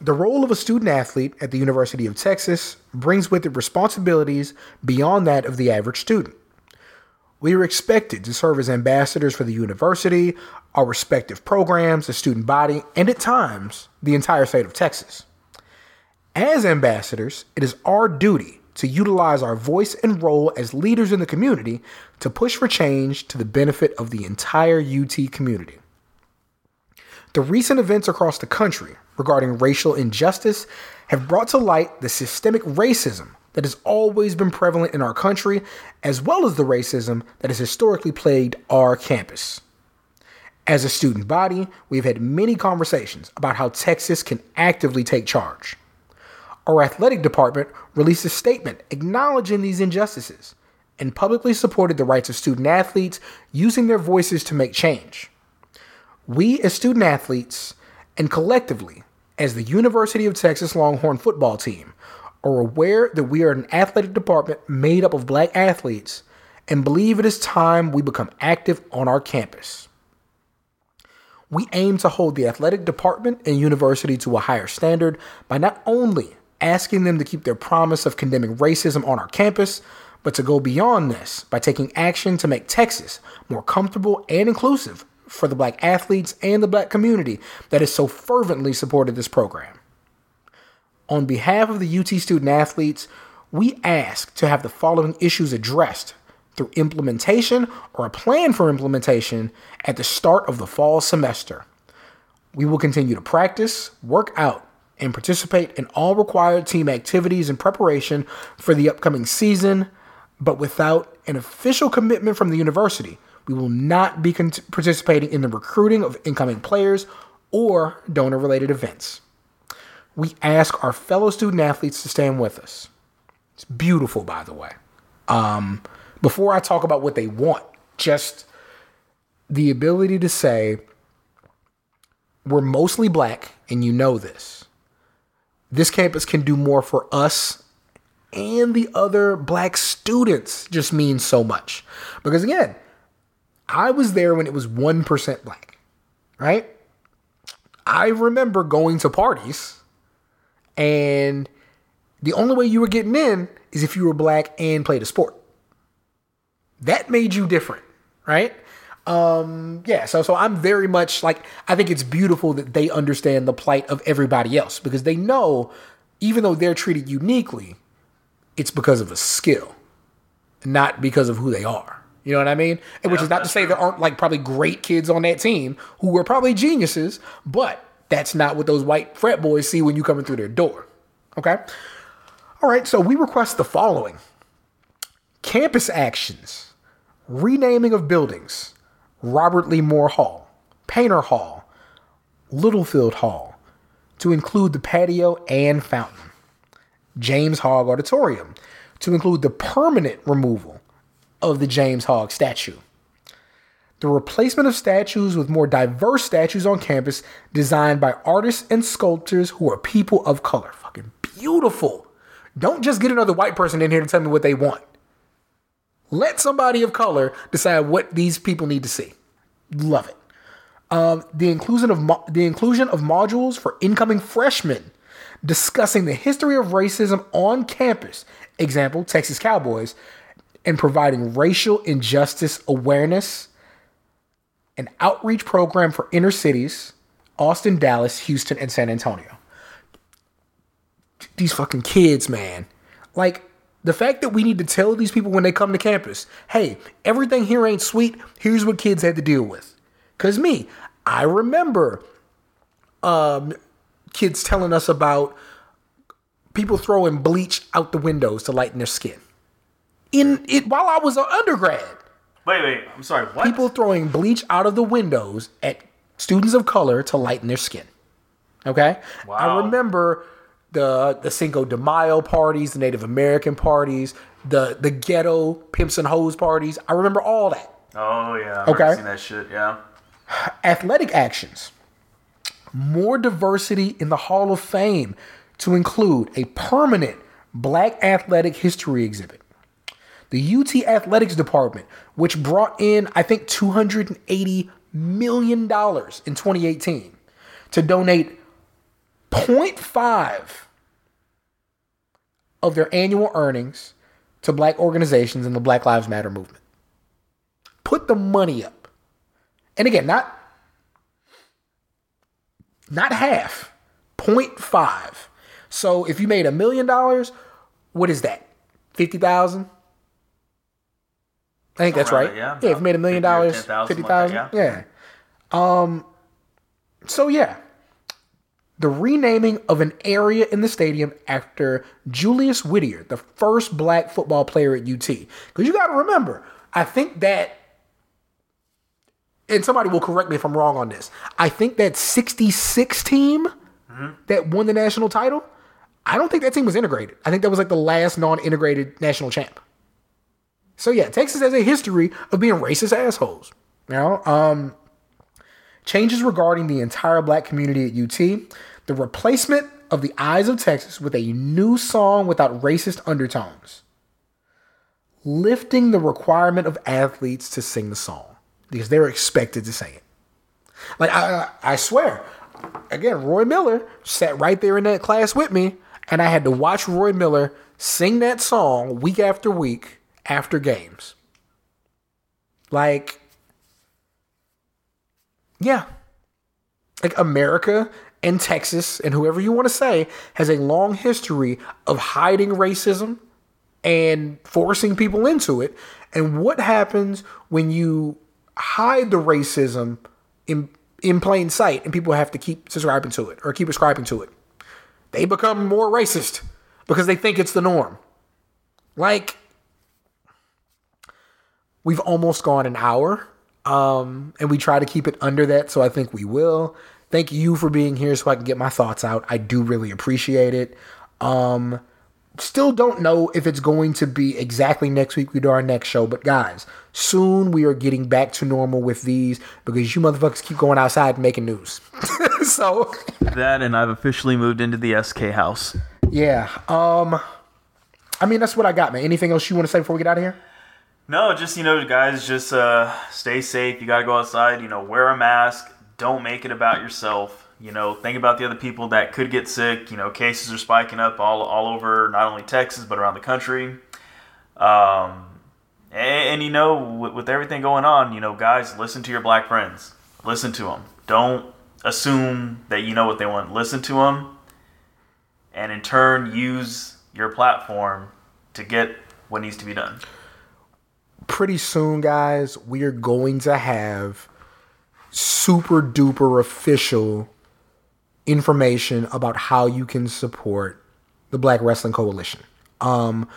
The role of a student athlete at the University of Texas brings with it responsibilities beyond that of the average student. We are expected to serve as ambassadors for the university, our respective programs, the student body, and at times, the entire state of Texas. As ambassadors, it is our duty to utilize our voice and role as leaders in the community to push for change to the benefit of the entire UT community. The recent events across the country regarding racial injustice have brought to light the systemic racism that has always been prevalent in our country, as well as the racism that has historically plagued our campus. As a student body, we've had many conversations about how Texas can actively take charge. Our athletic department released a statement acknowledging these injustices and publicly supported the rights of student athletes using their voices to make change. We, as student athletes, and collectively, as the University of Texas Longhorn football team, are aware that we are an athletic department made up of black athletes and believe it is time we become active on our campus. We aim to hold the athletic department and university to a higher standard by not only asking them to keep their promise of condemning racism on our campus, but to go beyond this by taking action to make Texas more comfortable and inclusive for the black athletes and the black community that has so fervently supported this program. On behalf of the UT student athletes, we ask to have the following issues addressed through implementation or a plan for implementation at the start of the fall semester. We will continue to practice, work out, and participate in all required team activities in preparation for the upcoming season, but without an official commitment from the university, we will not be participating in the recruiting of incoming players or donor related events. We ask our fellow student athletes to stand with us. It's beautiful, by the way. Um, before I talk about what they want, just the ability to say, we're mostly black, and you know this. This campus can do more for us and the other black students just means so much. Because again, I was there when it was 1% black, right? I remember going to parties and the only way you were getting in is if you were black and played a sport. That made you different, right? Um, yeah, so so I'm very much like I think it's beautiful that they understand the plight of everybody else because they know even though they're treated uniquely, it's because of a skill, not because of who they are. You know what I mean? And which is not to say there aren't like probably great kids on that team who were probably geniuses, but that's not what those white frat boys see when you coming through their door. Okay? All right, so we request the following campus actions, renaming of buildings, Robert Lee Moore Hall, Painter Hall, Littlefield Hall, to include the patio and fountain, James Hogg Auditorium, to include the permanent removal of the James Hogg statue, the replacement of statues with more diverse statues on campus designed by artists and sculptors who are people of color. Fucking beautiful. Don't just get another white person in here to tell me what they want. Let somebody of color decide what these people need to see. Love it. Um, the inclusion of mo- the inclusion of modules for incoming freshmen discussing the history of racism on campus. Example: Texas Cowboys, and providing racial injustice awareness. An outreach program for inner cities: Austin, Dallas, Houston, and San Antonio. These fucking kids, man. Like the fact that we need to tell these people when they come to campus, hey, everything here ain't sweet. Here's what kids had to deal with. Cause me, I remember um, kids telling us about people throwing bleach out the windows to lighten their skin. In it while I was an undergrad, Wait, wait. I'm sorry. What? people throwing bleach out of the windows at students of color to lighten their skin. Okay? Wow. I remember the the Cinco de Mayo parties, the Native American parties, the the ghetto pimps and hoes parties. I remember all that. oh yeah. Okay. I've seen that shit. Yeah. athletic actions. More diversity in the Hall of Fame to include a permanent Black Athletic History exhibit. The UT Athletics Department, which brought in, I think, $280 million in 2018 to donate 0.5 of their annual earnings to black organizations in the Black Lives Matter movement. Put the money up. And again, not not half, 0.5. So if you made a million dollars, what is that? 50,000? I think that's right. it, yeah. yeah, if you made a million dollars, 10,000, 50,000. like that, yeah. Um so yeah. The renaming of an area in the stadium after Julius Whittier, the first black football player at UT. Because you got to remember, I think that and somebody will correct me if I'm wrong on this. I think that 66 team that won the national title, I don't think that team was integrated. I think that was like the last non-integrated national champ. So yeah, Texas has a history of being racist assholes. You know, um, changes regarding the entire black community at UT, the replacement of the Eyes of Texas with a new song without racist undertones, lifting the requirement of athletes to sing the song because they're expected to sing it. Like I I swear, again, Roy Miller sat right there in that class with me, and I had to watch Roy Miller sing that song week after week after games. Like, yeah, like America and Texas and whoever you want to say has a long history of hiding racism and forcing people into it. And what happens when you hide the racism in in plain sight and people have to keep subscribing to it or keep ascribing to it? They become more racist because they think it's the norm. Like we've almost gone an hour um and we try to keep it under that so i think we will. Thank you for being here so i can get my thoughts out. I do really appreciate it. Um still don't know if it's going to be exactly next week we do our next show but guys soon we are getting back to normal with these because you motherfuckers keep going outside and making news. So That and I've officially moved into the SK house. yeah um i mean that's what i got man. Anything else you want to say before we get out of here No, just you know, guys, just uh, stay safe. You gotta go outside. You know, wear a mask. Don't make it about yourself. You know, think about the other people that could get sick. You know, cases are spiking up all all over not only Texas but around the country. Um, and, and you know, with, with everything going on, you know, guys, listen to your black friends. Listen to them. Don't assume that you know what they want. Listen to them, and in turn, use your platform to get what needs to be done. Pretty soon, guys, we are going to have super duper official information about how you can support the Black Wrestling Coalition. Um,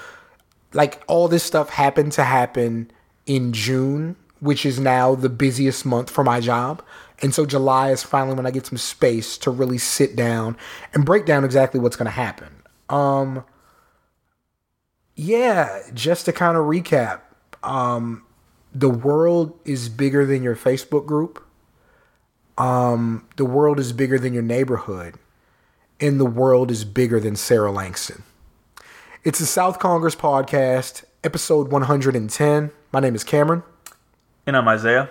like all this stuff happened to happen in June, which is now the busiest month for my job. And so July is finally when I get some space to really sit down and break down exactly what's going to happen. Um, yeah, just to kind of recap, um, the world is bigger than your Facebook group. Um, the world is bigger than your neighborhood, and the world is bigger than Sarah Langston. It's the South Congress podcast, episode 110. My name is Cameron, And I'm Isaiah.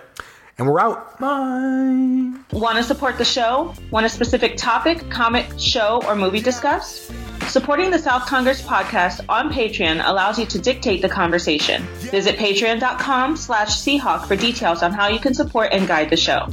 And we're out. Bye. Want to support the show? Want a specific topic, comic, show, or movie discussed? Supporting the South Congress podcast on Patreon allows you to dictate the conversation. Visit patreon.com slash Seahawk for details on how you can support and guide the show.